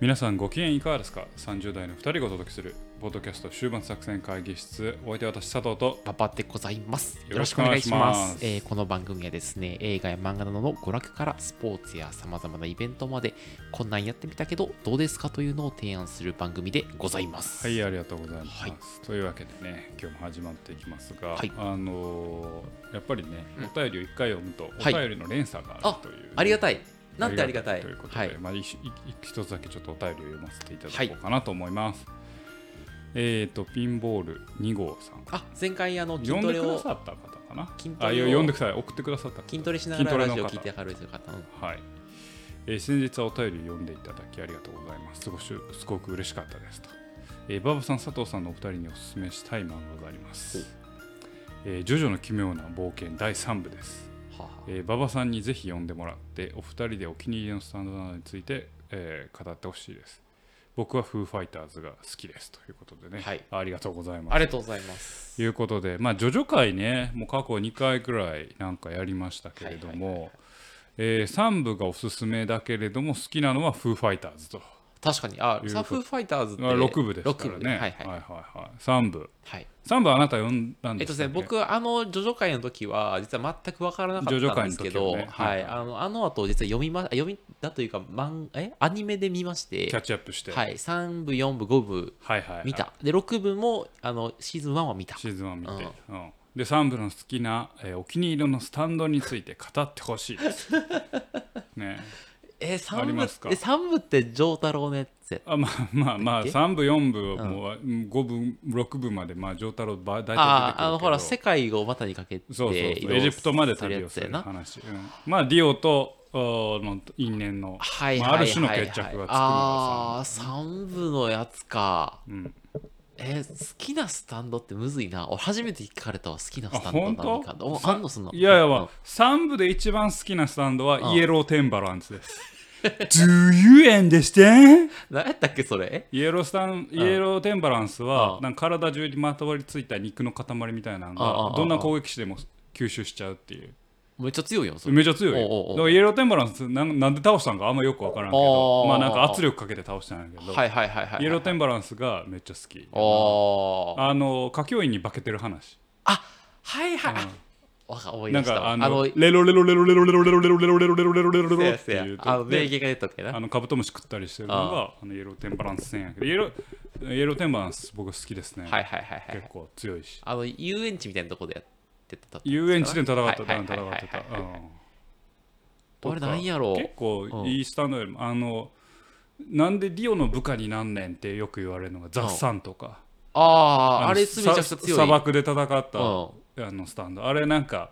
皆さんご機嫌いかがですか ?30 代の2人がお届けするポッドキャスト終盤作戦会議室。お相手は私佐藤とパパでございます。よろしくお願いします。よろしくお願いしえーこの番組はですね、映画や漫画などの娯楽からスポーツや様々なイベントまで、こんなんやってみたけど、どうですかというのを提案する番組でございます。はいありがとうございます、はい。というわけでね今日も始まっていきますが、はい。あのーやっぱりねうん。お便りを1回読むとおはい。便りの連鎖があるというね、ありがたい。なんてありがたい。ということで、はい。まあ、一つだけちょっとお便りを読ませていただこうかなと思います、えっ、とピンボール2号さん。あ、前回あの筋読んトレをでくださった方かな？筋トレを読んでください。送ってくださった方。筋トレしながらラ筋トレの方。ジオ聞いてはるという方。うん。はい、えー先日はお便りを読んでいただきありがとうございます。すごしすごく嬉しかったですと、えー、馬場さん佐藤さんのお二人にお勧めしたい漫画があります、えージョジョの奇妙な冒険第3部ですえー馬場さんにぜひ読んでもらってお二人でお気に入りのスタンドなどについて、えー語ってほしいです。僕はフーファイターズが好きですということでね、はい。ありがとうございます。ありがとうございます。ということでまあジョジョ界ねもう過去2回くらいなんかやりましたけれどもえ3部がおすすめだけれども好きなのはフーファイターズと確かに、あいう、サフーファイターズってあ6部ですから六部ね。はいはい。はいはいはい。3部。はい。3部あなた読んだんえっとですね、僕はあのジョジョ会の時は実は全く分からなかったんですけど、ジョジョ会の時はね。ははいい、あのあの後実は読みま読みだというか漫えアニメで見まして。キャッチアップして。はい、3部4部5部はいはいはい。見た、で6部もあのシーズン1は見た。シーズン1見て、うん。で3部の好きな、えーお気に入りのスタンドについて語ってほしいです。ねえあ3部え三部って丈太郎のやつやあまあまあまあだっけ3部4部も5部6部までまあ丈太郎ば大体出てくるけど。あああのほら世界を股にかけてそうそうエジプトまで旅をする話、うん。まあディオとおの因縁の、はいまあ、ある種のはい。はいはい決着がつくのがああ3部のやつか。うんえー好きなスタンドってむずいな。俺初めて聞かれたわ好きなスタンド何かおさあんのその。いやいや、まうん。あ、3部で一番好きなスタンドはうん。イエローテンバランスです。Do you understand? 何やったっけそれ？イエロースタンイエローテンバランスはうん。なんか体中にまとわりついた肉の塊みたいなのうん。がどんな攻撃しても吸収しちゃうっていうめっちゃ強いよそれ。めちゃ強いよ。おうおうおう。だからイエローテンバランスなんなんで倒したんかあんまよくわからんけあー。どまあなんか圧力かけて倒したんやけど。はいはいはいはいイエローテンバランスがめっちゃ好き。おー。あの歌教員に化けてる話。あはいはい。あわか思いなん出した。かあのわあのレロレロレロレロレロレロレロレロレロレロレロレロレロレロっていうやあの名で言が出たっけなあのカブトムシ食ったりしてるのがあのイエローテンバランス戦やけどイエローイエローテンバランス僕好きですねはいはいはいはい結構強いしあの遊園地みたいなとこでやってた遊園地で戦ってた、戦ってた。あれなんやろ結構いいスタンドよりも、あの、なんでディオの部下になんねんってよく言われるのが、ザッサンとか。ああのあれめちゃくちゃ強い。さ砂漠で戦った、うん。あのスタンド。あれなんか、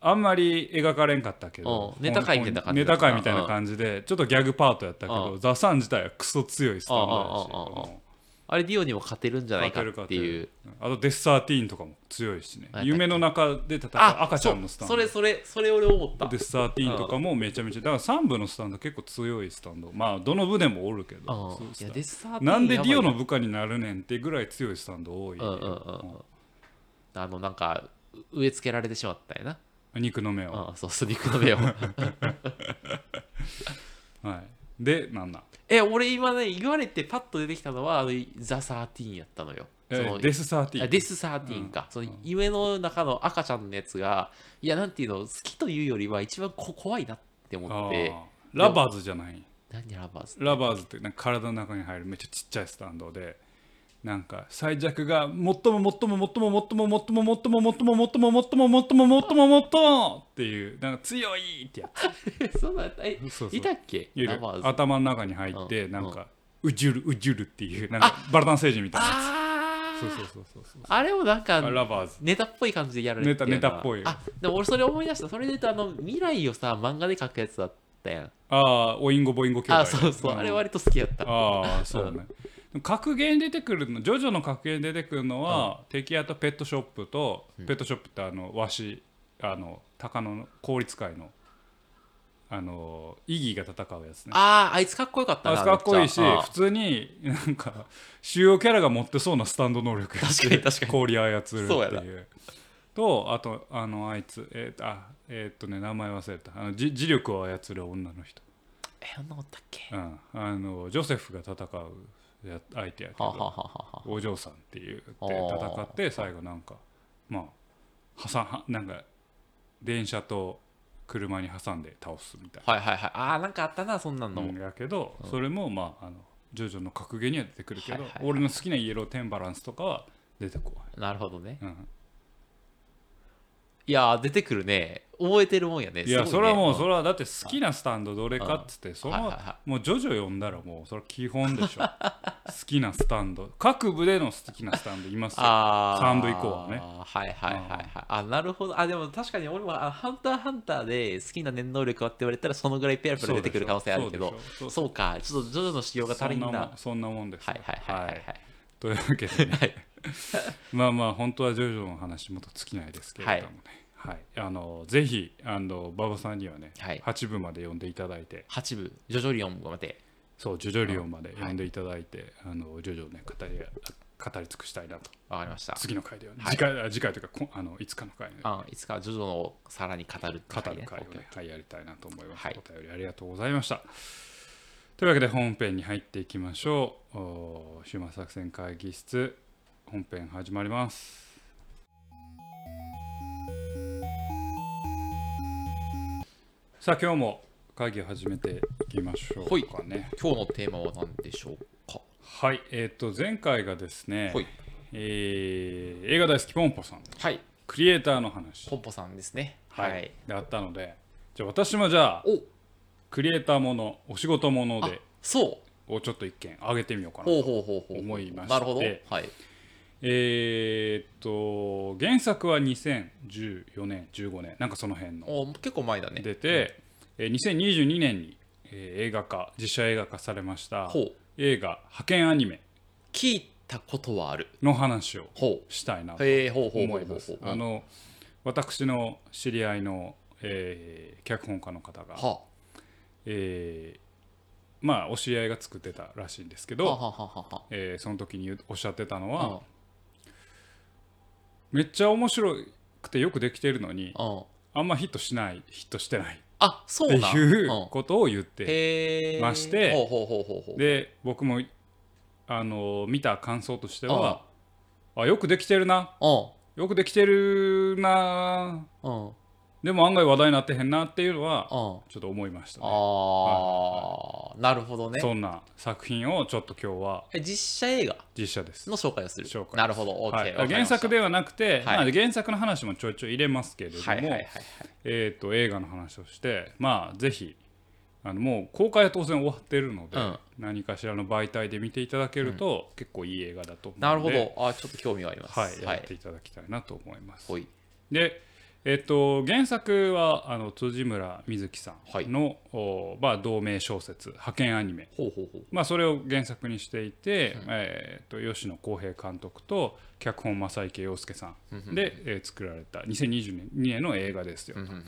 あんまり描かれんかったけど、うん。ネタ会みたいな感じネタ会みたいな感じで、ちょっとギャグパートやったけど、うザ・サン自体はクソ強いスタンドうんうんうんうん。やしあれディオにも勝てるんじゃないかっていう。るあとデスサーティーンとかも強いしね。夢の中で戦うあ赤ちゃんのスタンド。それそれそれ俺思った。デスサーティーンとかもめちゃめちゃだから3部のスタンド結構強いスタンド。まあどの部でもおるけど。な。んでディオの部下になるねんってぐらい強いスタンド多い、うんうんうんうん。あのなんか植え付けられてしまったんや肉の芽を、そうそう肉の芽を。はい、でなんなんえ俺今ね言われてパッと出てきたのはあのザ・サーティーンやったのよ。そのえデスサーティーン？あデスサーティーンか、その夢の中の赤ちゃんのやつがいやなんていうの？好きというよりは一番こ怖いなって思って。ラバーズじゃない？何ラバーズラバーズってなんか体の中に入るめっちゃちっちゃいスタンドでなんか最弱が最も最も最も最も最も最も最も最も最も最も最も最も最も最もっていうなんか強いってやそんなえつそうそういたっけいるラバーズ頭の中に入ってうんなんかうじゅるうじゅるっていうなんかバルタン星人みたいなやあつそうそうそうそうそうあれもなんかあラバーズネタっぽい感じでやられてるネタネタっぽいあでも俺それ思い出したそれで言うとあの未来をさ漫画で描くやつだったやんああオインゴボインゴ兄弟あそうそう、あれ割と好きやったああそうね格言に出てくるのジョジョの格言に出てくるのは、敵屋とペットショップと、ペットショップってあのワシあの鷹の効率界のあのイギーが戦うやつね。あああいつかっこよかったなあかっこいいし普通になんか主要キャラが持ってそうなスタンド能力やかに確かに。氷操るっていう。とあとあのあいつえーとあえーっとね名前忘れた。あのじ磁力を操る女の人。えそんなことあったっけ？うん、あのジョセフが戦うや相手やけど。お嬢さんっていうで戦って最後なんかまあ挟はなんか電車と車に挟んで倒すみたいはいはいはい。ああなんかあったなそんなの、うんやけどそれもまああのジョジョの格ゲーには出てくるけど、俺の好きなイエローテンバランスとかは出てこなるほどね。ない、うんいやー出てくるね。覚えてるもんやね。いやすごそれはもうねそれはだって好きなスタンドどれかっつってそのもうジョジョ読んだらもうそれは基本でしょ。好きなスタンド。各部での好きなスタンドいますよ。あー。三部以降はね。はいはいはいはいあなるほど。あでも確かに俺はあハンターハンターで好きな念能力はって言われたらそのぐらいペラペラ出てくる可能性あるけどそうか。ちょっとジョジョの仕様が足りんな。そんなもんそんなもんですよ。はいはいはいはい。はい。というわけでね。はい まあまあ本当はジョジョの話もっと尽きないですけれどもね。はい、あのぜひあの馬場さんにはね、はい。8部まで読んでいただいて。8部ジョジョリオンまでそうジョジョリオンまで読んでいただいて、あのジョジョをね語り語り尽くしたいなと。わかりました。次の回ではね、はい。次回あ次回というかこあのいつかの回で、ね、語あいつかジョジョのさらに語るってる回をね、はい、やりたいなと思います、はい。お便りありがとうございました。というわけで本編に入っていきましょう。おー終末作戦会議室本編始まります。さあ今日も会議を始めていきましょうかね。今日のテーマは何でしょうか？はい。えっ、と前回がですねほい。えー映画大好きポンポさんはい。クリエイターの話。ポンポさんですね。はい、はい。であったのでじゃあ私もじゃあお。クリエイターものお仕事ものあでそう。をちょっと一件上げてみようかなほうとほうほうほう。思いまして。なるほど。はいえーっと原作は2014年15年なんかその辺の。お結構前だね。出て、えー2022年に、えー映画化実写映画化されました映画「派遣アニメ。聞いたことはある」の話をほしたいなと思います。あの私の知り合いの、えー脚本家の方が、はえーまあお知り合いが作ってたらしいんですけど、あはあはあはえーその時におっしゃってたのあは、めっちゃ面白くてよくできてるのにうん。うんあんまヒットしないヒットしてないあそうってなんいううんことを言ってましてほうほうほうほうほう。で僕もあの見た感想としてはあよくできてるな。うよくできてるな。んうんでも案外話題になってへんなっていうのはうん。ちょっと思いましたね。ああなるほどね。そんな作品をちょっと今日はえ実写映画？実写です。の紹介をする。紹介なるほど。OK はい原作ではなくて、はい。まあ、原作の話もちょいちょい入れますけれども、はいはいはいはい。えー、と映画の話をしてまあぜひあのもう公開は当然終わってるので、うん。何かしらの媒体で見ていただけると、結構いい映画だと思うのでなるほど。あちょっと興味はあります。はい、やっていただきたいなと思います。で、えっと原作はあの辻村瑞希さんの、おまあ、同名小説「派遣アニメ。ほうほうほう」まあ、それを原作にしていて、えっと吉野公平監督と脚本正池洋介さんで、えー作られた2022年の映画ですよ。うんうん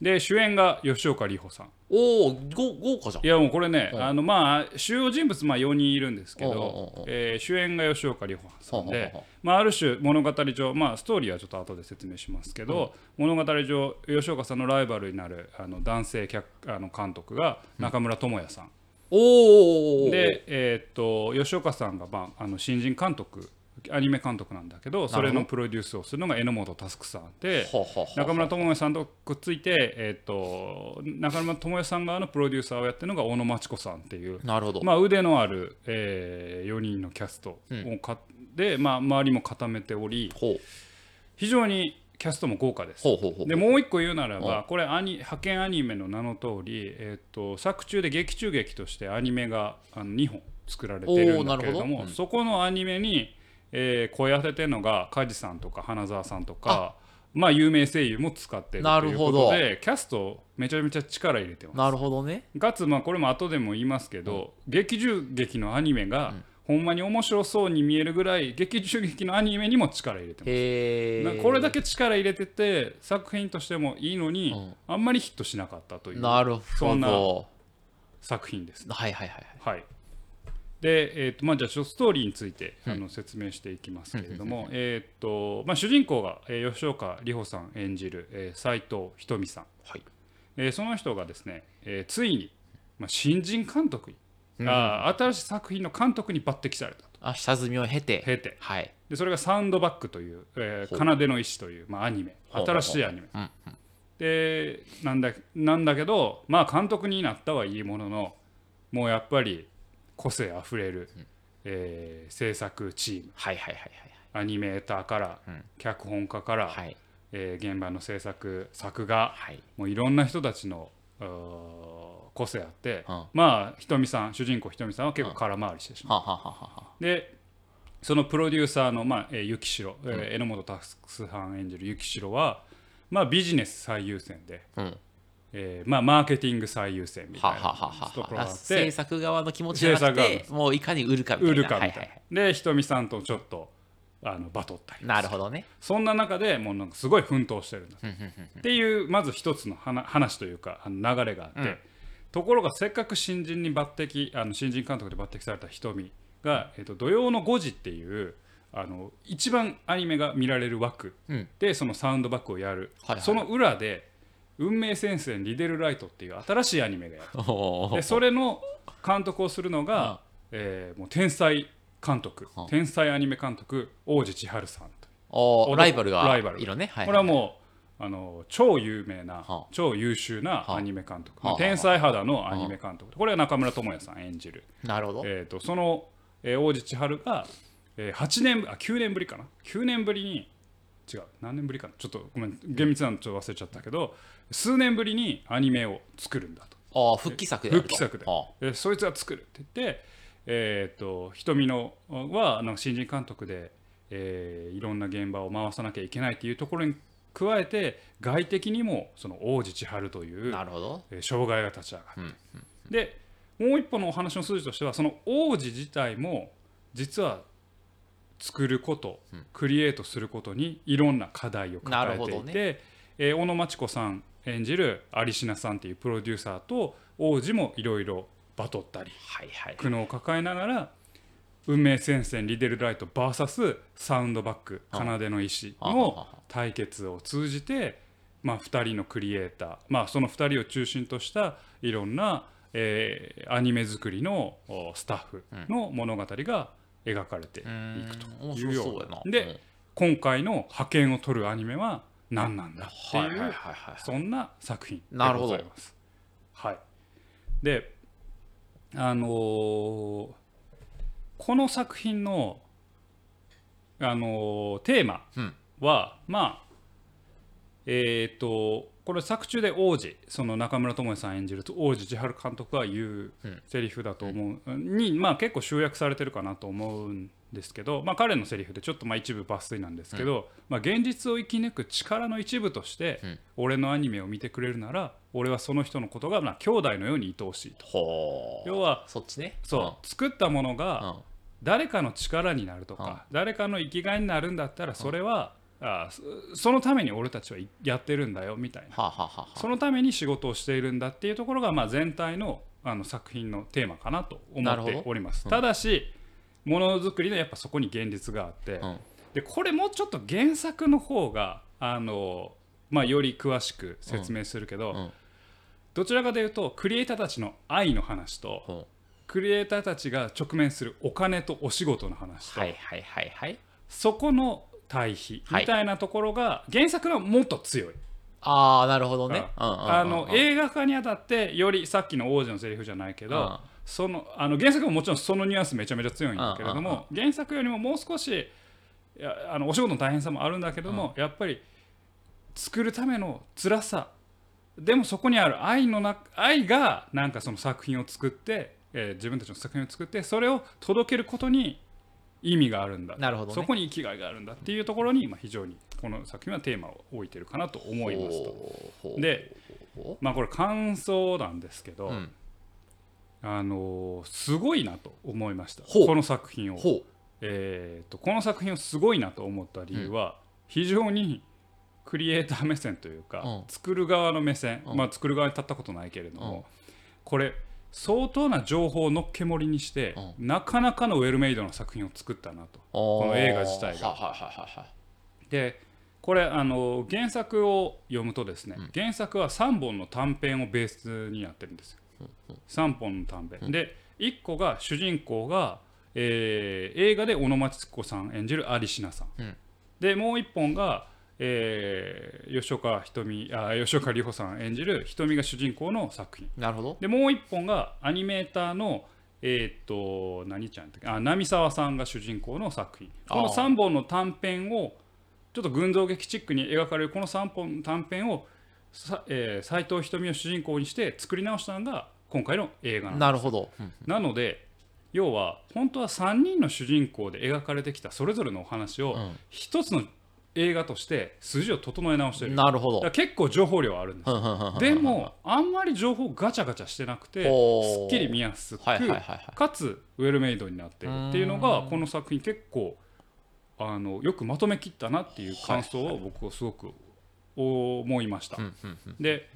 で主演が吉岡里帆さん。おお豪華じゃん。いやもうこれね、うんあのまあ主要人物まあ4人いるんですけどうん、えー主演が吉岡里帆さんでまあ、ある種物語上、まあ、ストーリーはちょっと後で説明しますけど、物語上吉岡さんのライバルになるあの男性脚あの監督が中村智也さん、おおで、えーっと吉岡さんが、まあ、あの新人監督アニメ監督なんだけどそれのプロデュースをするのが榎本佑さんで中村智也さんとくっついて、えーっと中村智也さん側のプロデューサーをやってるのが小野真知子さんっていうなるほど、まあ、腕のある、え4人のキャストをか、で、まあ、周りも固めており非常にキャストも豪華です。ほうほうほうでもう一個言うならばこれアニ派遣アニメの名の通り、えー、と作中で劇中劇としてアニメがあの2本作られてるんだけれども、うん。そこのアニメに、えー声当ててるのが梶さんとか花澤さんとかまあ有名声優も使ってるなというるほど。ことでキャストめちゃめちゃ力入れてます。なるほどね。かつまあこれも後でも言いますけど、劇中劇のアニメが、ほんまに面白そうに見えるぐらい劇中劇のアニメにも力入れてます。これだけ力入れてて作品としてもいいのに、うん。あんまりヒットしなかったというなるほそんなど作品です、はいはいはいはい。はいで、えーとまあ、じゃあちょっとストーリーについて、あの説明していきますけれども、えーとまあ、主人公が、えー吉岡里帆さん演じる、えー、斉藤ひとみさん、はい。えーその人がですね、えーついにまあ、新人監督に、あー新しい作品の監督に抜擢されたと。あ下積みを経て。経て。はい。でそれがサウンドバックという「えー奏の石」という、まあ、アニメ。新しいアニメ。うんうん。でなんだなんだけどまあ監督になったはいいもののもうやっぱり個性あふれる、えー制作チーム。はいはいはいアニメーターから、うん。脚本家から、はい。はいえー現場の制作作画はい。もういろんな人たちの個性あって、うん。まあひとみさん主人公ひとみさんは結構空回りしてしまう、はあはあはでそのプロデューサーの、まあえー、幸代、えー榎本拓さん演じる幸代は、まあ、ビジネス最優先で、あうんえーまあ、マーケティング最優先みたはいはなところがあっあ制て作側の気持ちじゃなくてもういかに売るかみたいな。売るかみたいな、はいはいでひとみさんとちょっとあのバトったりなるほどね。そんな中でもうなんかすごい奮闘してるんだうんうんうんっていうまず一つの話話というかあの流れがあって、うん。ところがせっかく新人に抜擢あの新人監督で抜擢された瞳が、えっと土曜の5時っていうあの一番アニメが見られる枠うん。でそのサウンドバックをやる、はいはい。その裏で「運命戦線リデルライト」っていう新しいアニメがや でそれの監督をするのが、えーもう天才監督。はあ。天才アニメ監督王子千春さんとライバルがライバル。いるね。はいこれはもうあの超有名な、はあ。超優秀なはあ。アニメ監督、はあ天才肌のアニメ監督、これは中村智也さん演じる、なるほど。えー、とその、えー王子千春が、えー、8年あ9年ぶりかな。9年ぶりに違う。何年ぶりかな？ちょっとごめん。厳密なのちょっと忘れちゃったけど数年ぶりにアニメを作るんだと。ああ復帰作で復帰作で。あでそいつが作るって言って、えー、と瞳のはなんか新人監督で、えーいろんな現場を回さなきゃいけないっていうところに加えて外的にもその王子千春という、なるほど。えー障害が立ち上がる、うんでもう一歩のお話の筋としてはその王子自体も実は作ること、クリエイトすることにいろんな課題を抱えていて、ね。えー小野真知子さん演じる有品さんっていうプロデューサーと王子もいろいろバトったりはいはい。苦悩を抱えながら運命戦線リデルライト VS サウンドバック奏の石の対決を通じて、まあ、2人のクリエイター、まあ、その2人を中心としたいろんな、えーアニメ作りのおスタッフの物語が描かれていくと面いうようやな。うで今回の派遣を取るアニメは何なんだってはいはいはいいうはい。そんな作品でなるほどございます。はい、であのーこの作品の、あのーテーマうん。は、まあえっ、とこれ作中で王子その中村智也さん演じると王子千春監督が言ううん。セリフだと思う、に、まあ、結構集約されてるかなと思うんですけど、まあ、彼のセリフでちょっとまあ一部抜粋なんですけど、まあ、現実を生き抜く力の一部として、うん。俺のアニメを見てくれるなら俺はその人のことがまあ兄弟のように愛おしいと。要はそっちね。そう作ったものうん。が誰かの力になるとうん。か誰かの生きがいになるんだったらそれはあそそのために俺たちはいやってるんだよみたいな。はあはあはそのために仕事をしているんだっていうところがまあ全体のあの作品のテーマかなと思っております。うん。ただしものづくりのやっぱそこに現実があって、うん。でこれもうちょっと原作の方があの、まあ、より詳しく説明するけど、うん。どちらかというとクリエイターたちの愛の話とほクリエイターたちが直面するお金とお仕事の話と、うはいはいはいはい。そこの対比はい。みたいなところが原作のはもっと強い。ああなるほどね。あの映画化にあたってよりさっきの王子のセリフじゃないけど、うん。そのあの原作ももちろんそのニュアンスめちゃめちゃ強いんだけれども、原作よりももう少しあのお仕事の大変さもあるんだけども、やっぱり作るための辛さでもそこにある愛のな愛がなんかその作品を作って、えー自分たちの作品を作ってそれを届けることに意味があるんだ。なるほどね。そこに生きがいがあるんだっていうところに、まあ、非常にこの作品はテーマを置いてるかなと思いますと。でほまあこれ感想なんですけど、ううん。あのーすごいなと思いました。この作品を、えー、とこの作品をすごいなと思った理由は、非常にクリエイター目線というか、うん。作る側の目線、うん。まあ作る側に立ったことないけれども、うん。これ相当な情報をのっけ盛りにして、うなかなかのウェルメイドな作品を作ったなと。この映画自体が。はははでこれあの原作を読むとですね、うん。原作は3本の短編をベースになってるんですよ。3本の短編、で1個が主人公が、えー映画で小野松子さん演じる有品さん、うん。でもう1本が、えー吉岡ひとみあ吉岡里帆さん演じる瞳が主人公の作品。なるほど。でもう1本がアニメーターのえーっと何ちゃんあ波沢さんが主人公の作品。このあー3本の短編をちょっと群像劇チックに描かれるこの3本の短編をさ、えー、斉藤ひとみを主人公にして作り直したのが今回の映画なんです。なるほど、うんなので要は本当は3人の主人公で描かれてきたそれぞれのお話をうん。一つの映画として筋を整え直してる。なるほど。結構情報量はあるんですよ。でもあんまり情報ガチャガチャしてなくてすっきり見やすくはいはいかつウェルメイドになってるっていうのがこの作品結構あのよくまとめきったなっていう感想を僕はすごく思いました。で、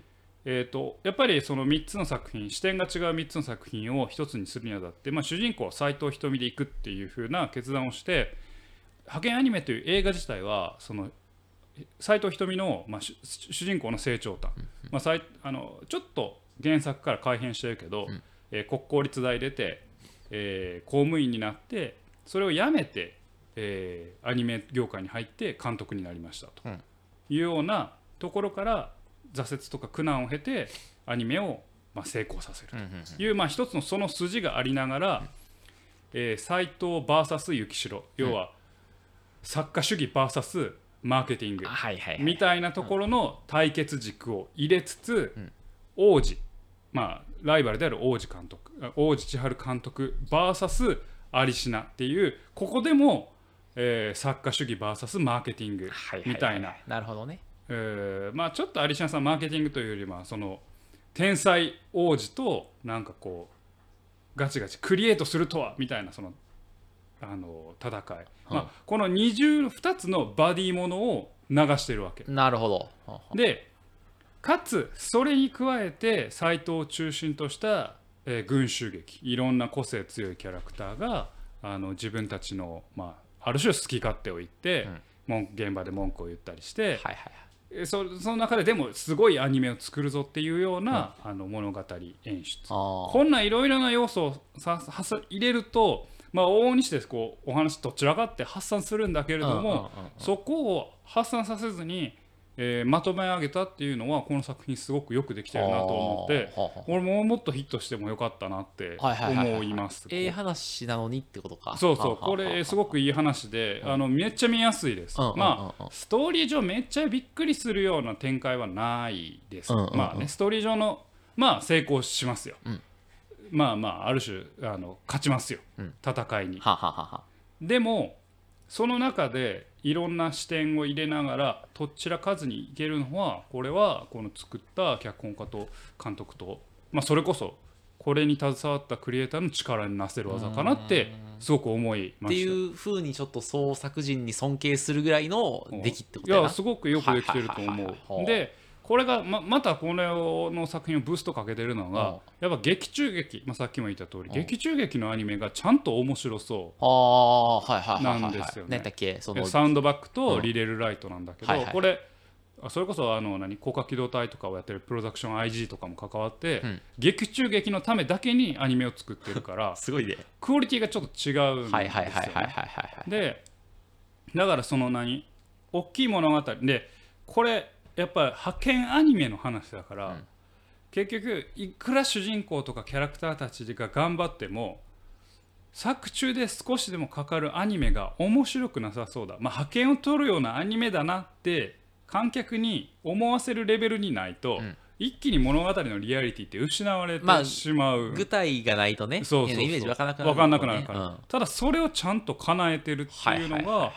えー、とやっぱりその3つの作品視点が違う3つの作品を1つにするにあたって、まあ、主人公は斎藤瞳でいくっていう風な決断をして派遣アニメという映画自体はその斎藤瞳の、まあ、主主人公の成長譚、まあ、さいあのちょっと原作から改変してるけど、えー国公立大出て、えー公務員になってそれを辞めて、えーアニメ業界に入って監督になりましたと。うん。いうようなところから挫折とか苦難を経てアニメをまあ成功させるうんうんうん。という、まあ、一つのその筋がありながら、えー、斎藤 VS 幸代要は作家主義 VS マーケティングみたいなところの対決軸を入れつつ、王子まあライバルである王子監督あ王子千春監督 VS 有品っていうここでも、えー作家主義 VS マーケティングみたいな、なるほどね。えーまあちょっと有品さんマーケティングというよりはその天才王子となんかこうガチガチクリエイトするとはみたいなそのあの戦い、まあ、この二重2つのバディものを流してるわけ。なるほど。でかつそれに加えて斎藤を中心とした、えー群衆劇。いろんな個性強いキャラクターがあの自分たちの、まあ、ある種好き勝手を言って、文現場で文句を言ったりして、はいはいはい。えーそその中ででもすごいアニメを作るぞっていうような、あの物語演出。こんないろいろな要素をさはさ入れると、まあ、往々にしてこうお話どちらかって発散するんだけれども、そこを発散させずに、えーまとめ上げたっていうのはこの作品すごくよくできてるなと思って俺ももっとヒットしてもよかったなって思います。ええ話なのにってことか。そうそうこれすごくいい話であのめっちゃ見やすいです。まあストーリー上めっちゃびっくりするような展開はないです。まあねストーリー上のまあ成功しますよ。んまあまあある種あの勝ちますよ、ん。戦いに。ははははでもその中でいろんな視点を入れながらとっちらかずにいけるのはこれはこの作った脚本家と監督と、まあ、それこそこれに携わったクリエイターの力になせる技かなってすごく思いました。っていうふうにちょっと創作陣に尊敬するぐらいの出来ってことやな。いやすごくよくできてると思う。でこれがままたこのの作品をブーストかけてるのがやっぱ劇中劇、まあ、さっきも言った通り劇中劇のアニメがちゃんと面白そうなんですよね。何だっけ？そのサウンドバックとリレルライトなんだけど、これあそれこそあの何？高架機動隊とかをやってるプロダクション IG とかも関わって、ん。劇中劇のためだけにアニメを作ってるから すごいね。クオリティがちょっと違うんですよ、ね。はいはいはいはいはいはい。でだからその何？大きい物語。でこれやっぱり派遣アニメの話だから、結局いくら主人公とかキャラクターたちが頑張っても作中で少しでもかかるアニメが面白くなさそうだ、まあ、派遣を取るようなアニメだなって観客に思わせるレベルにないと、ん。一気に物語のリアリティって失われまあてしまう、具体がないとねそうそうイメージわからなくなるわかんなくなるから、うんただそれをちゃんと叶えてるっていうのはいはいはいが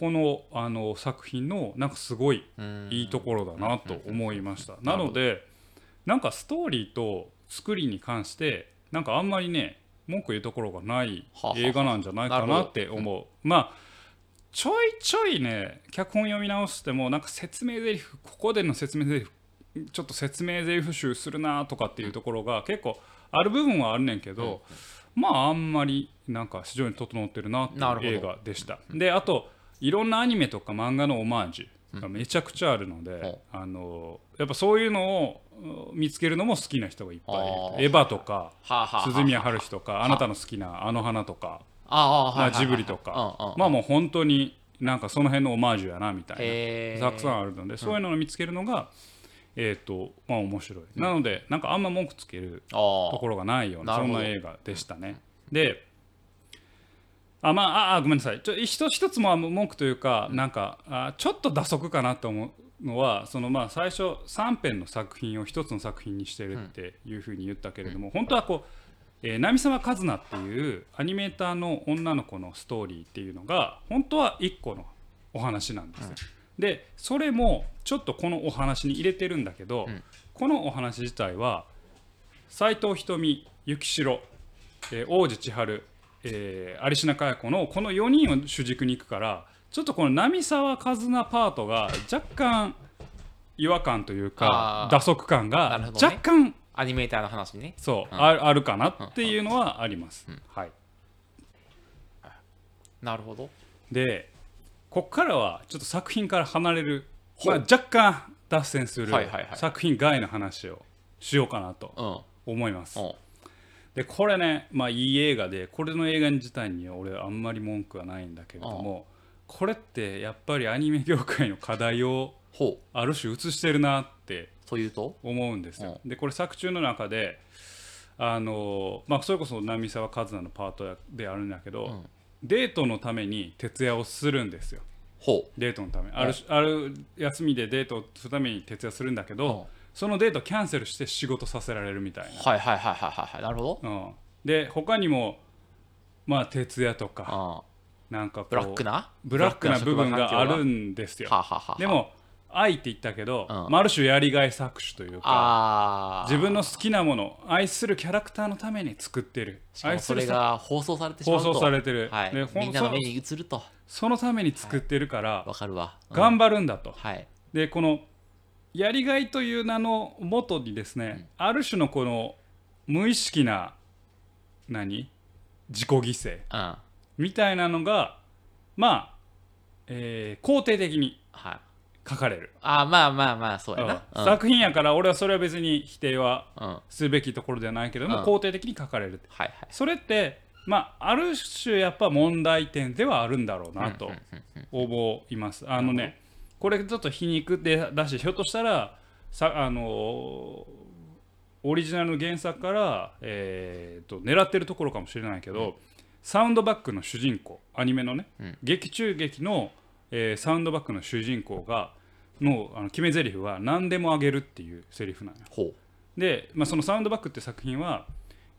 このあの作品のなんかすごいうん。いいところだなと思いました。なのでなんかストーリーと作りに関してなんかあんまりね文句言うところがない映画なんじゃないかなって思う。まあちょいちょいね脚本読み直してもなんか説明台詞ここでの説明台詞ちょっと説明台詞集するなとかっていうところが結構ある部分はあるねんけど、まああんまりなんか非常に整ってるなっていう映画でした。であといろんなアニメとか漫画のオマージュがめちゃくちゃあるので、あのやっぱそういうのをうん見つけるのも好きな人がいっぱいいるエヴァとかはあ、はあはあ、鈴宮春日とかあなたの好きなあの花とか、ジブリとか、うんうんまあもう本当になんかその辺のオマージュやなみたいなたくさんあるのでそういうのを見つけるのが、えっ、とまあ面白い、なのでなんかあんま文句つけるあところがないようなそんな映画でしたね。であまあああごめんなさい。ちょ一つ一つも文句というか、なんかあちょっと打足かなと思うのはそのまあ最初3編の作品を一つの作品にしてるっていうふうに言ったけれども、本当はこう「えー、波沢和奈」っていうアニメーターの女の子のストーリーっていうのが本当は1個のお話なんですよ。でそれもちょっとこのお話に入れてるんだけど、このお話自体は斎藤瞳幸代、えー王子千春、えー有島佳代子のこの4人を主軸に行くからちょっとこの波沢和奈パートが若干違和感というか打足感がるほどね若干アニメーターの話ね。そう、あるあるかなっていうのはあります。はい、なるほど。でここからはちょっと作品から離れる、まあ、若干脱線する作品外の話をしようかなと。思います。うん。でこれねまあいい映画でこれの映画自体には俺あんまり文句はないんだけれどもこれってやっぱりアニメ業界の課題を。ある種映してるなってというと？思うんですよ。でこれ作中の中であのまあそれこそ波沢和奈のパートやであるんだけど、ん。デートのために徹夜をするんですよ。ほデートのため。あるある休みでデートをするために徹夜するんだけうん。どそのデートキャンセルして仕事させられるみたいなう。はいはいはいはいはい。なるほど。うん、で他にもまあ徹夜とかあなんかブラックな？ブラックな部分があるはんですよあ、はあはあ、で、も愛って言ったけど、うんまあある種やりがい搾取というか。自分の好きなもの愛するキャラクターのために作ってるそれが放送されてしま放うと。送されてる、はいで。みんなのそ目に映ると。そのために作ってるから、わかるわ。うん頑張るんだと、はい。でこのやりがいという名のもとにですね、ある種のこの無意識な何？自己犠牲うん。みたいなのがまあ、えー肯定的にはい。書かれる、あーまあまあまあ、そうやな。うん作品やから俺はそれは別に否定はうん。うん。はいすべきところではないけども、うん肯定的に書かれるはい。それってまあある種やっぱ問題点ではあるんだろうなと思います。あのねこれちょっと皮肉でだしひょっとしたらさあのオリジナルの原作から、えー、と狙ってるところかもしれないけど、サウンドバックの主人公アニメのね、うん劇中劇の、えーサウンドバックの主人公がのあの決め台詞は何でもあげるっていうセリフなのよ。ほで、まあ、その「サウンドバック」って作品は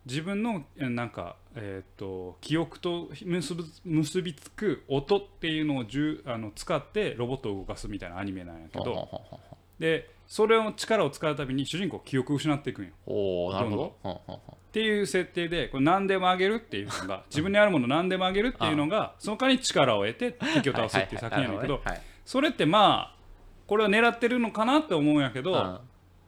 自分のえなんか、えー、と記憶と結び結びつく音っていうのをじゅあの使ってロボットを動かすみたいなアニメなんやけど。でそれを力を使うたびに主人公記憶を失っていくんよ。ほうなるほど。っていう設定でこれ何でもあげるっていうのが自分にあるもの何でもあげるっていうのがその代わりに力を得て敵をう倒すっていう作品やねんけど。はいそれってまあこれは狙ってるのかなって思うんやけど、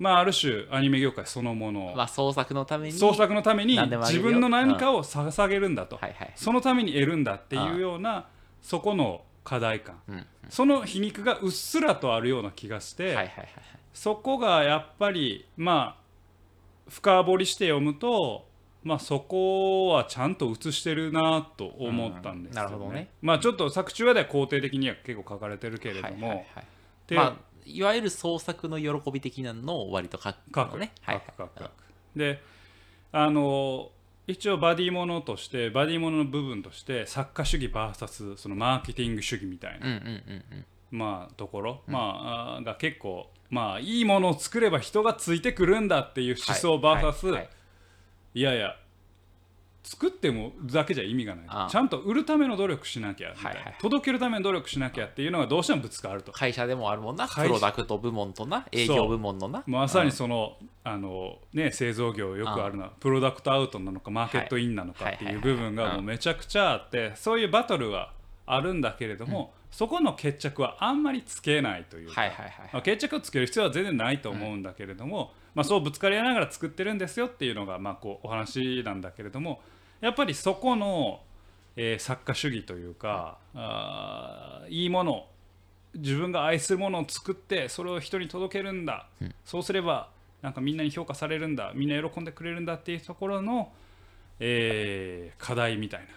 まあある種アニメ業界そのものうんまあ創作のために。創作のために自分の何かを捧げるんだと、はいはい。そのために得るんだっていうようなそこの課題感、うん。その皮肉がうっすらとあるような気がして、はいはいはいはい。そこがやっぱりまあ深掘りして読むとまあそこはちゃんと映してるなと思ったんですよ、ねうんなるほどねまあちょっと作中はでは肯定的には結構書かれてるけれども、はいはいはい。でまあ、いわゆる創作の喜び的なのを割と書くのね。書く。書く書くであの一応バディものとしてバディものの部分として作家主義 VS そのマーケティング主義みたいな、うんうんうんうん。まあところ、まあが結構まあいいものを作れば人がついてくるんだっていう思想 VS、はい。はい。はい。いやいや作ってもだけじゃ意味がない。ああ。ちゃんと売るための努力しなきゃみたいな、はいはい。はい届けるための努力しなきゃっていうのがどうしてもぶつかると。会社でもあるもんな、プロダクト部門とな、営業部門のな。まさにその,、あのね、製造業よくあるのはプロダクトアウトなのかマーケットインなのかっていう部分がもうめちゃくちゃあってそういうバトルはあるんだけれども、そこの決着はあんまりつけないというか、決着をつける必要は全然ないと思うんだけれども、まあ、そうぶつかり合いながら作ってるんですよっていうのがまあこうお話なんだけれどもやっぱりそこの、えー作家主義というかあーいいもの自分が愛するものを作ってそれを人に届けるんだ、うん。そうすればなんかみんなに評価されるんだ。みんな喜んでくれるんだっていうところの、えー課題みたい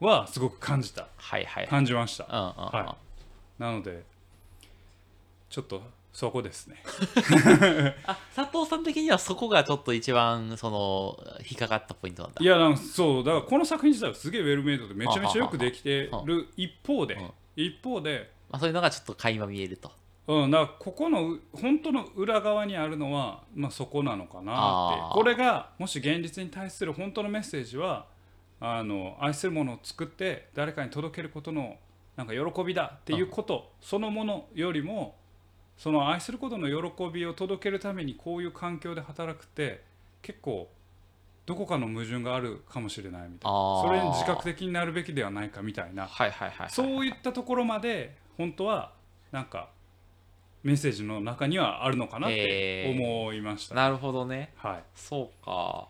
な、はすごく感じた。はいはい。感じました、うんうんうん。はなのでちょっとそこですね。あ佐藤さん的にはそこがちょっと一番その引っかかったポイントなんだ。いやなんかそうだからこの作品自体はすげえウェルメイドでめちゃめちゃよくできてる一方でうん。一方でまあ、そういうのがちょっと垣間見えると。うん、だからここのう本当の裏側にあるのは、まあ、そこなのかなって。これがもし現実に対する本当のメッセージはあの愛するものを作って誰かに届けることのなんか喜びだっていうことそのものよりもその愛することの喜びを届けるためにこういう環境で働くって結構どこかの矛盾があるかもしれないみたいな。それに自覚的になるべきではないかみたいな。そういったところまで本当はなんかメッセージの中にはあるのかなって思いました、なるほどね。はい、そうか。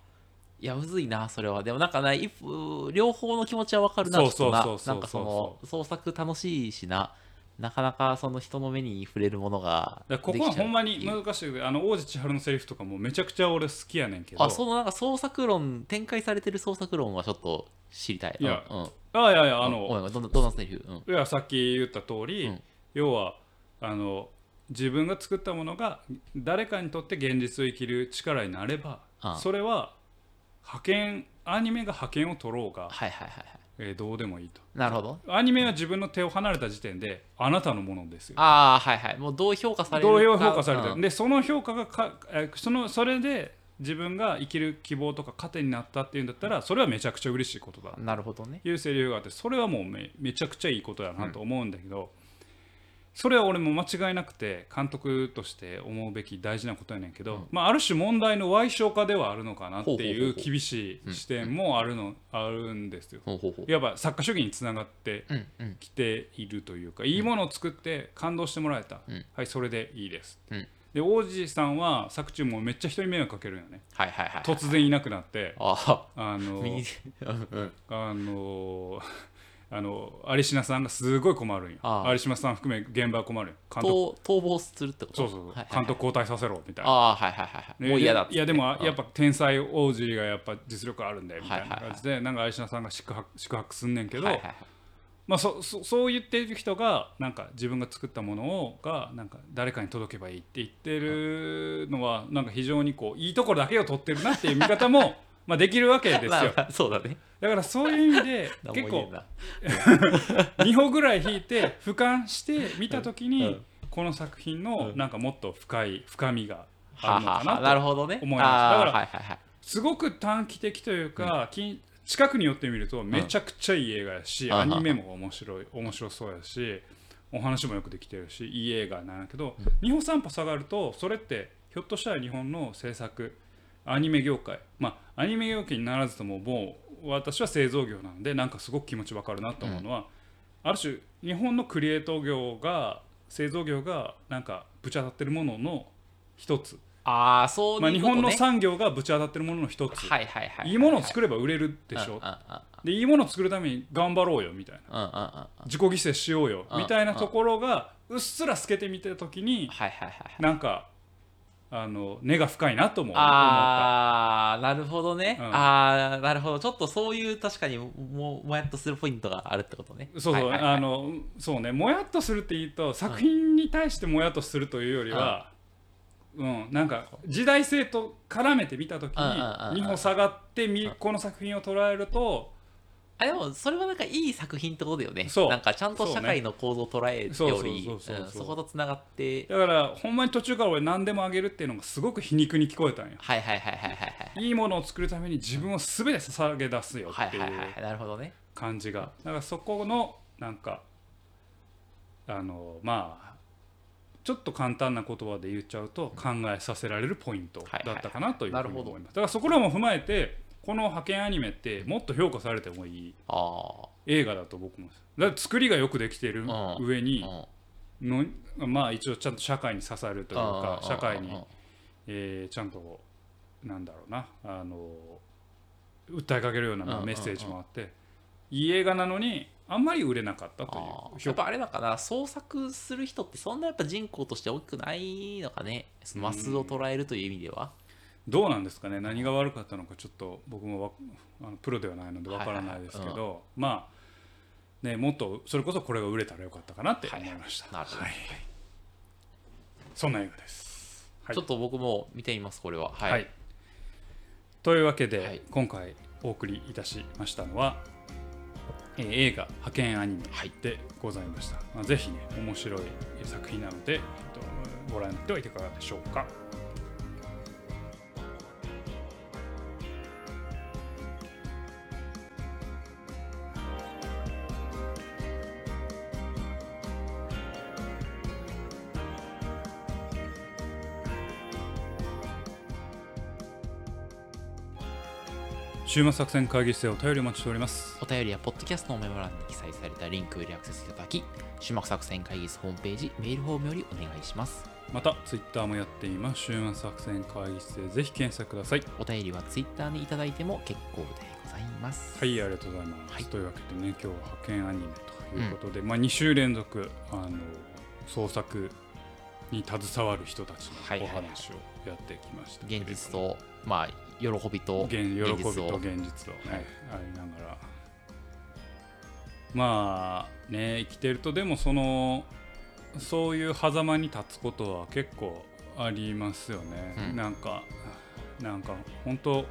いやむずいなそれは。でもなんかな両方の気持ちはわかるなそうちょっとなそうそう。そうな。んかその創作楽しいしななかなかその人の目に触れるものがここはほんまに難しいあの王子千春のセリフとかもめちゃくちゃ俺好きやねんけど。あそのなんか創作論展開されてる創作論はちょっと知りたい。いや。うんうん、あいやいやあごのどんなどんなセリフ、うん、いやさっき言った通り、うん。要はあの自分が作ったものが誰かにとって現実を生きる力になればそれは派遣アニメが派遣を取ろうが、はいはいはいはいえーどうでもいいと。なるほど。アニメは自分の手を離れた時点であなたのものですよ。ああはいはい。もうどう評価される同か様評価されてる、うん。でその評価がかえーそのそれで自分が生きる希望とか糧になったっていうんだったらそれはめちゃくちゃ嬉しいことだ。なるほどね。いうセリフがあってそれはもうめめちゃくちゃいいことだなと思うんだけど、それは俺も間違いなくて監督として思うべき大事なことやねんけど、まあ、ある種問題の賠償化ではあるのかなっていほう厳しい視点もあるの、あるんですよ。いわば作家主義につながってうんうん。きているというかいいものを作って感動してもらえた、うん。はいそれでいいです、うん。で王子さんは作中もめっちゃ人に迷惑かけるよね。はいはいはい突然いなくなって。あのあのあの有島さんがすごい困るんよ。有島さん含め現場は困るよ。監督。逃逃亡するってこと？そうそうそう、はいはいはい。監督交代させろみたいな。ああはいはいはいはい。ねもう嫌だいやでもうんやっぱ天才王子がやっぱ実力あるんだよみたいなはいはいはい。感じでなんか有島さんが宿泊宿泊すんねんけど、はいはいはい。まあ、そそそう言っている人がなんか自分が作ったものをがなんか誰かに届けばいいって言ってるのはなんか非常にこういいところだけを取ってるなっていう見方もまあできるわけですよ。まあまあそうだね。だからそういう意味で 何結構も言えんな。2 歩ぐらい引いて俯瞰して見た時にうん。この作品のなんかもっと深い深みがはああるのかなとほどね。思いますあーだからはいはいはい。すごく短期的というか、き近くに寄ってみるとめちゃくちゃいい映画やし、うん。アニメも面白い面白そうやしお話もよくできてるしいい映画なんやけど、日本散歩下がるとそれってひょっとしたら日本の制作アニメ業界。まあアニメ業界にならずとももう私は製造業なのでなんかすごく気持ちわかるなと思うのは、ある種日本のクリエイト業が製造業がなんかぶち当たってるものの一つ、ああそういうことまあ、ね日本の産業がぶち当たってるものの一つ、はいはいはいいい。ものをる作れば売れるでしょ、うんうんうん。でいいものを作るために頑張ろうよみたいな。うんうんうん。うん自己犠牲しようようんみたいなところがうっすら透けてみた時にはいはいはいはい。なんかあの根が深いなとも思った。ああなるほどね、うん。ああなるほど。ちょっとそういう確かにももやっとするポイントがあるってことね。そうそう、はいはいはい。あのそうね。もやっとするって言うと作品に対してもやっとするというよりは、うん。なんか時代性と絡めて見た時うんうんうんうんに2歩下がってみこの作品を捉えるとあでもそれはなんかいい作品ってことだよね。そう。なんかちゃんと社会の構造を捉えておりそことつながって。だからほんまに途中から俺何でもあげるっていうのがすごく皮肉に聞こえたんよ。はいはいはいはいはいはいい。いものを作るために自分を全て捧げ出すよっていうはいなるほどね。感じが。だからそこのなんかあのまあちょっと簡単な言葉で言っちゃうと考えさせられるポイントだったかなというふうに思います。だからそこらも踏まえてこの派遣アニメってもっと評価されてもいいあ映画だと僕もだって作りがよくできている上にのまあ一応ちゃんと社会に刺さるというか社会にえーちゃんとなんだろうなあの訴えかけるようなメッセージもあっていい映画なのにあんまり売れなかったとあいうー。やっぱあれだから創作する人ってそんなやっぱ人口として大きくないのかね。そのマスを捉えるという意味では、どうなんですかね？何が悪かったのかちょっと僕もわあのプロではないのでわからないですけど、はいはいまあねもっとそれこそこれが売れたらよかったかなって思いました、なるほど、はい。そんな映画です、はい。ちょっと僕も見てみますこれは。はい、はい。というわけで、はい。今回お送りいたしましたのは、えー映画「派遣アニメ」でございました、まあ、ぜひね面白い作品なので、えっと、ご覧になってはいかがでしょうか？週末作戦会議室でお便りお待ちしております。お便りはポッドキャストのメモ欄に記載されたリンクよりアクセスいただき種目作戦会議室ホームページメールフォームよりお願いします。またツイッターもやっています。週末作戦会議室でぜひ検索ください。お便りはツイッターにいただいても結構でございます。はいありがとうございます、はい。というわけでね今日は派遣アニメということで、まあ2週連続あの創作に携わる人たちのお話をやってきましたけれど現実とまあ喜びと現喜びと現実をね、はいありながら。まあね生きてるとでもそのそういう狭間に立つことは結構ありますよね、うん。なんかなんか本当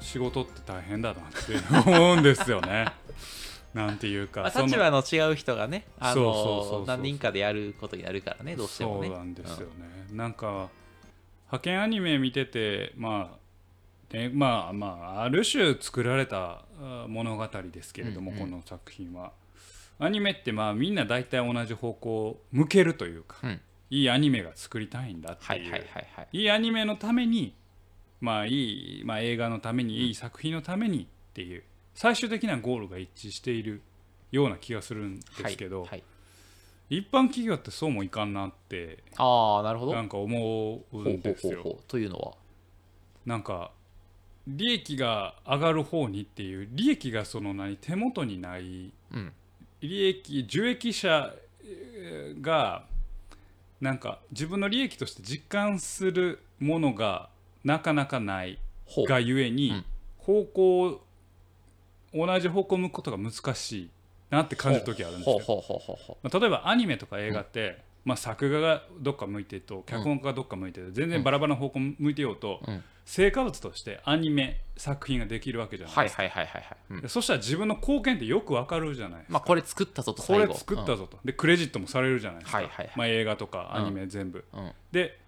仕事って大変だなって思うんですよね。なんていうかまあ、立場の違う人がね、あの何人かでやることになるからね、どうしてもね。そうなんですよね、なんか派遣アニメ見ててまあねまあまあある種作られたあ物語ですけれども、うんうんこの作品はアニメってまあみんな大体同じ方向を向けるというか、うんいいアニメが作りたいんだっていう、はいはいはいはい。いいアニメのためにまあいい、まあ、映画のためにいい作品のためにっていう最終的なゴールが一致しているような気がするんですけど、はいはい一般企業ってそうもいかんなってああ、なるほど。なんか思うほうんほうですよ。ほうほうというのは？なんか利益が上がる方にっていう利益がその何手元にないうん。利益受益者えーがなんか自分の利益として実感するものがなかなかない。がゆえにうん方向を同じ方向を向くことが難しいなって感じる時あるんですよ。例えばアニメとか映画って、まあ、作画がどっか向いてると脚本家がどっか向いてる全然バラバラな方向向いてようと、うん。成果物としてアニメ作品ができるわけじゃう。ないですか、はいはいはいはいはい。うん。でそしたら自分の貢献ってよくわかるじゃないですか、まあ、これ作ったぞとこ最後。れ作ったぞと、でクレジットもされるじゃないですか、はいはいはい。まあ、映画とかアニメ全部、うん。うん。で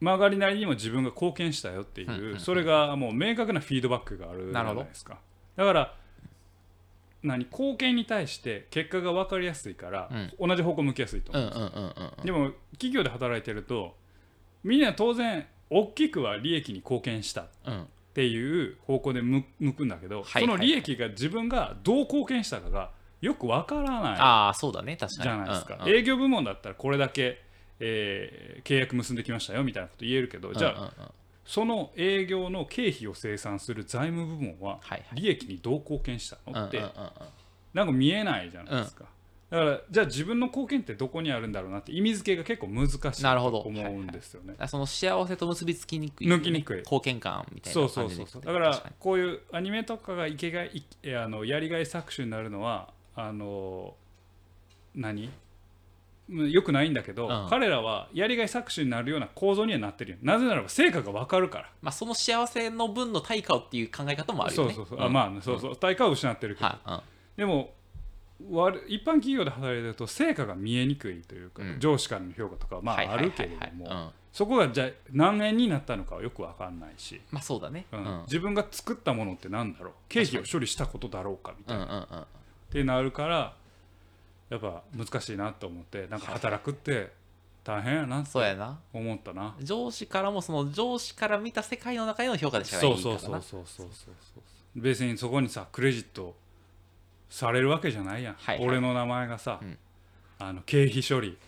曲がりなりにも自分が貢献したよっていう、うんうんうんそれがもう明確なフィードバックがあるじゃないですか。だから何貢献に対して結果が分かりやすいから、同じ方向向きやすいと思う。んでも企業で働いてるとみんな当然大きくは利益に貢献したっうん。ていう方向で向向くんだけど、その利益が自分がどう貢献したかがよくわからないああ、そうだね、確かに。じゃないですか、営業部門だったらこれだけ、えー契約結んできましたよみたいなこと言えるけどじゃあ、その営業の経費を生産する財務部門ははいはい。利益にどう貢献したのってなんか見えないじゃないですか、だからじゃあ自分の貢献ってどこにあるんだろうなって意味付けが結構難しいなるほどと思うんですよね。だからその幸せと結びつきにくい、抜きにくい。貢献感みたいな感じで。そうそうそうだからこういうアニメとかがいけがいあのやりがい搾取になるのはあの何？うんよくないんだけど、うん。彼らはやりがい搾取になるような構造にはなってるよ。なぜならば成果が分かるから。まあ、その幸せの分の対価をっていう考え方もあるよね。そうそうそう、あん。まあそうそう。対価を失ってるけど、でも悪一般企業で働いてると成果が見えにくいというか、うん。上司からの評価とかはまああるけれどもうん。そこがじゃあ何円になったのかはよく分かんないし、まあそうだね。ううん。んうん。自分が作ったものって何だろう。経費を処理したことだろうかみたいな、うんうん。ってなるからやっぱ難しいなと思ってなんか働くって大変やなそうやな。思ったな。上司からもその上司から見た世界の中での評価でしかないそうからな。そうそうそうそうそうそう別にそこにさクレジットされるわけじゃないやん、はいはい俺の名前がさ、うんあの経費処理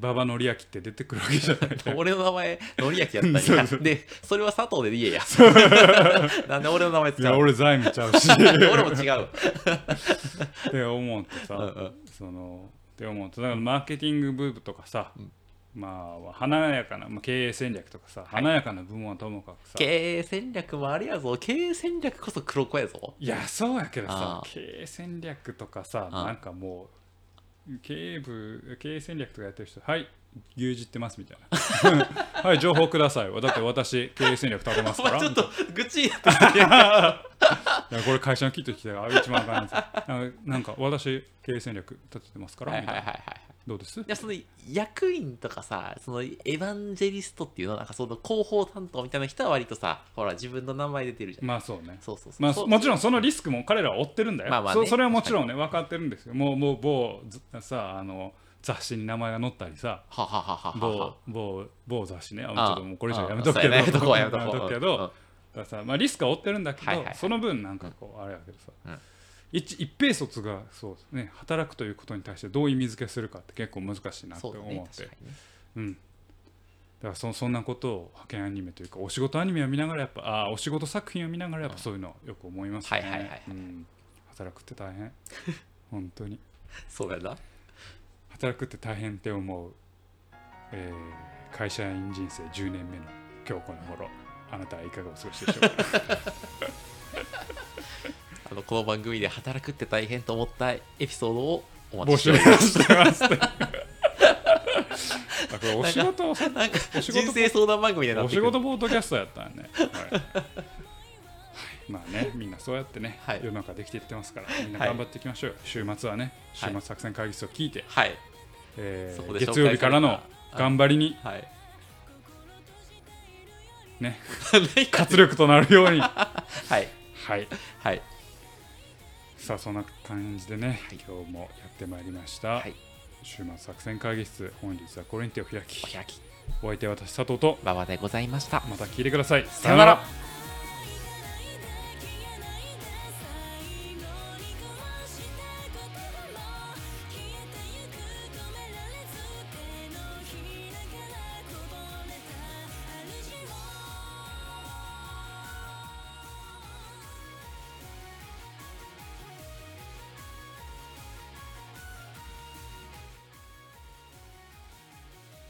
馬場紀明って出てくるわけじゃない 俺の名前、のりやったんや。そうそうで、それは佐藤で言えや。なんで俺の名前いや使うの？俺財務ちゃうし俺も違う。って思ってさ、うんうんそのって思ってだからマーケティング部とかさ、まあ華やかな、まあ、経営戦略とかさ、華やかな部門はともかくさ。経営戦略もあれやぞ。経営戦略こそ黒子やぞ。いやそうやけどさ経営戦略とかさなんかもう経営部経営戦略とかやってる人はい牛耳ってますみたいな。はい情報ください。だって私経営戦略立てますおから。前ちょっと愚痴になってき いやこれ会社のキット来てあ一番あかん。やつなんか私経営戦略立ててますから、はいみたいなはいはいはい。どうです？いやその役員とかさそのエヴァンジェリストっていうのなんかその広報担当みたいな人は割とさほら自分の名前出てるじゃん、まあそうね。そうそうそう、まあ、もちろんそのリスクも彼らは負ってるんだよ、まあまあね。そそれはもちろんね分かってるんですよ。もうもう某ずさあの雑誌に名前が載ったりさ。某は某某雑誌ね。ああちょっともうこれ以上あ やめとくけどやめとこうやめとこうやめとくけうん。どだからさ、まあ、リスクは負ってるんだけど、その分なんかこうあれやけどさ、うん。一一平卒がそうね。働くということに対してどう意味付けするかって結構難しいなって思って、うん、だからそそんなことを派遣アニメというかお仕事アニメを見ながらやっぱあーお仕事作品を見ながらやっぱそういうのよく思いますね、働くって大変。本当に。そうやな働くって大変って思う、えー会社員人生10年目の今日この頃あなたはいかがお過ごしでしょうか？あのこの番組で働くって大変と思ったエピソードをお待ちしております。お仕事なんかお仕事人生相談番組みたいになお仕事ポッドキャストやったんね、まあねみんなそうやってね、はい世の中できていってますからみんなはい頑張っていきましょうよ、週末はね週はい末作戦会議室を聞いて、はいえー月曜日からの頑張りにはい。ね。活力となるように。は はい。いはい。さあそんな感じでね、今日もやってまいりました、はい。週末作戦会議室本日はこれに手を開き。お開き。お相手は私佐藤と。馬場でございました。また聞いてください。さよなら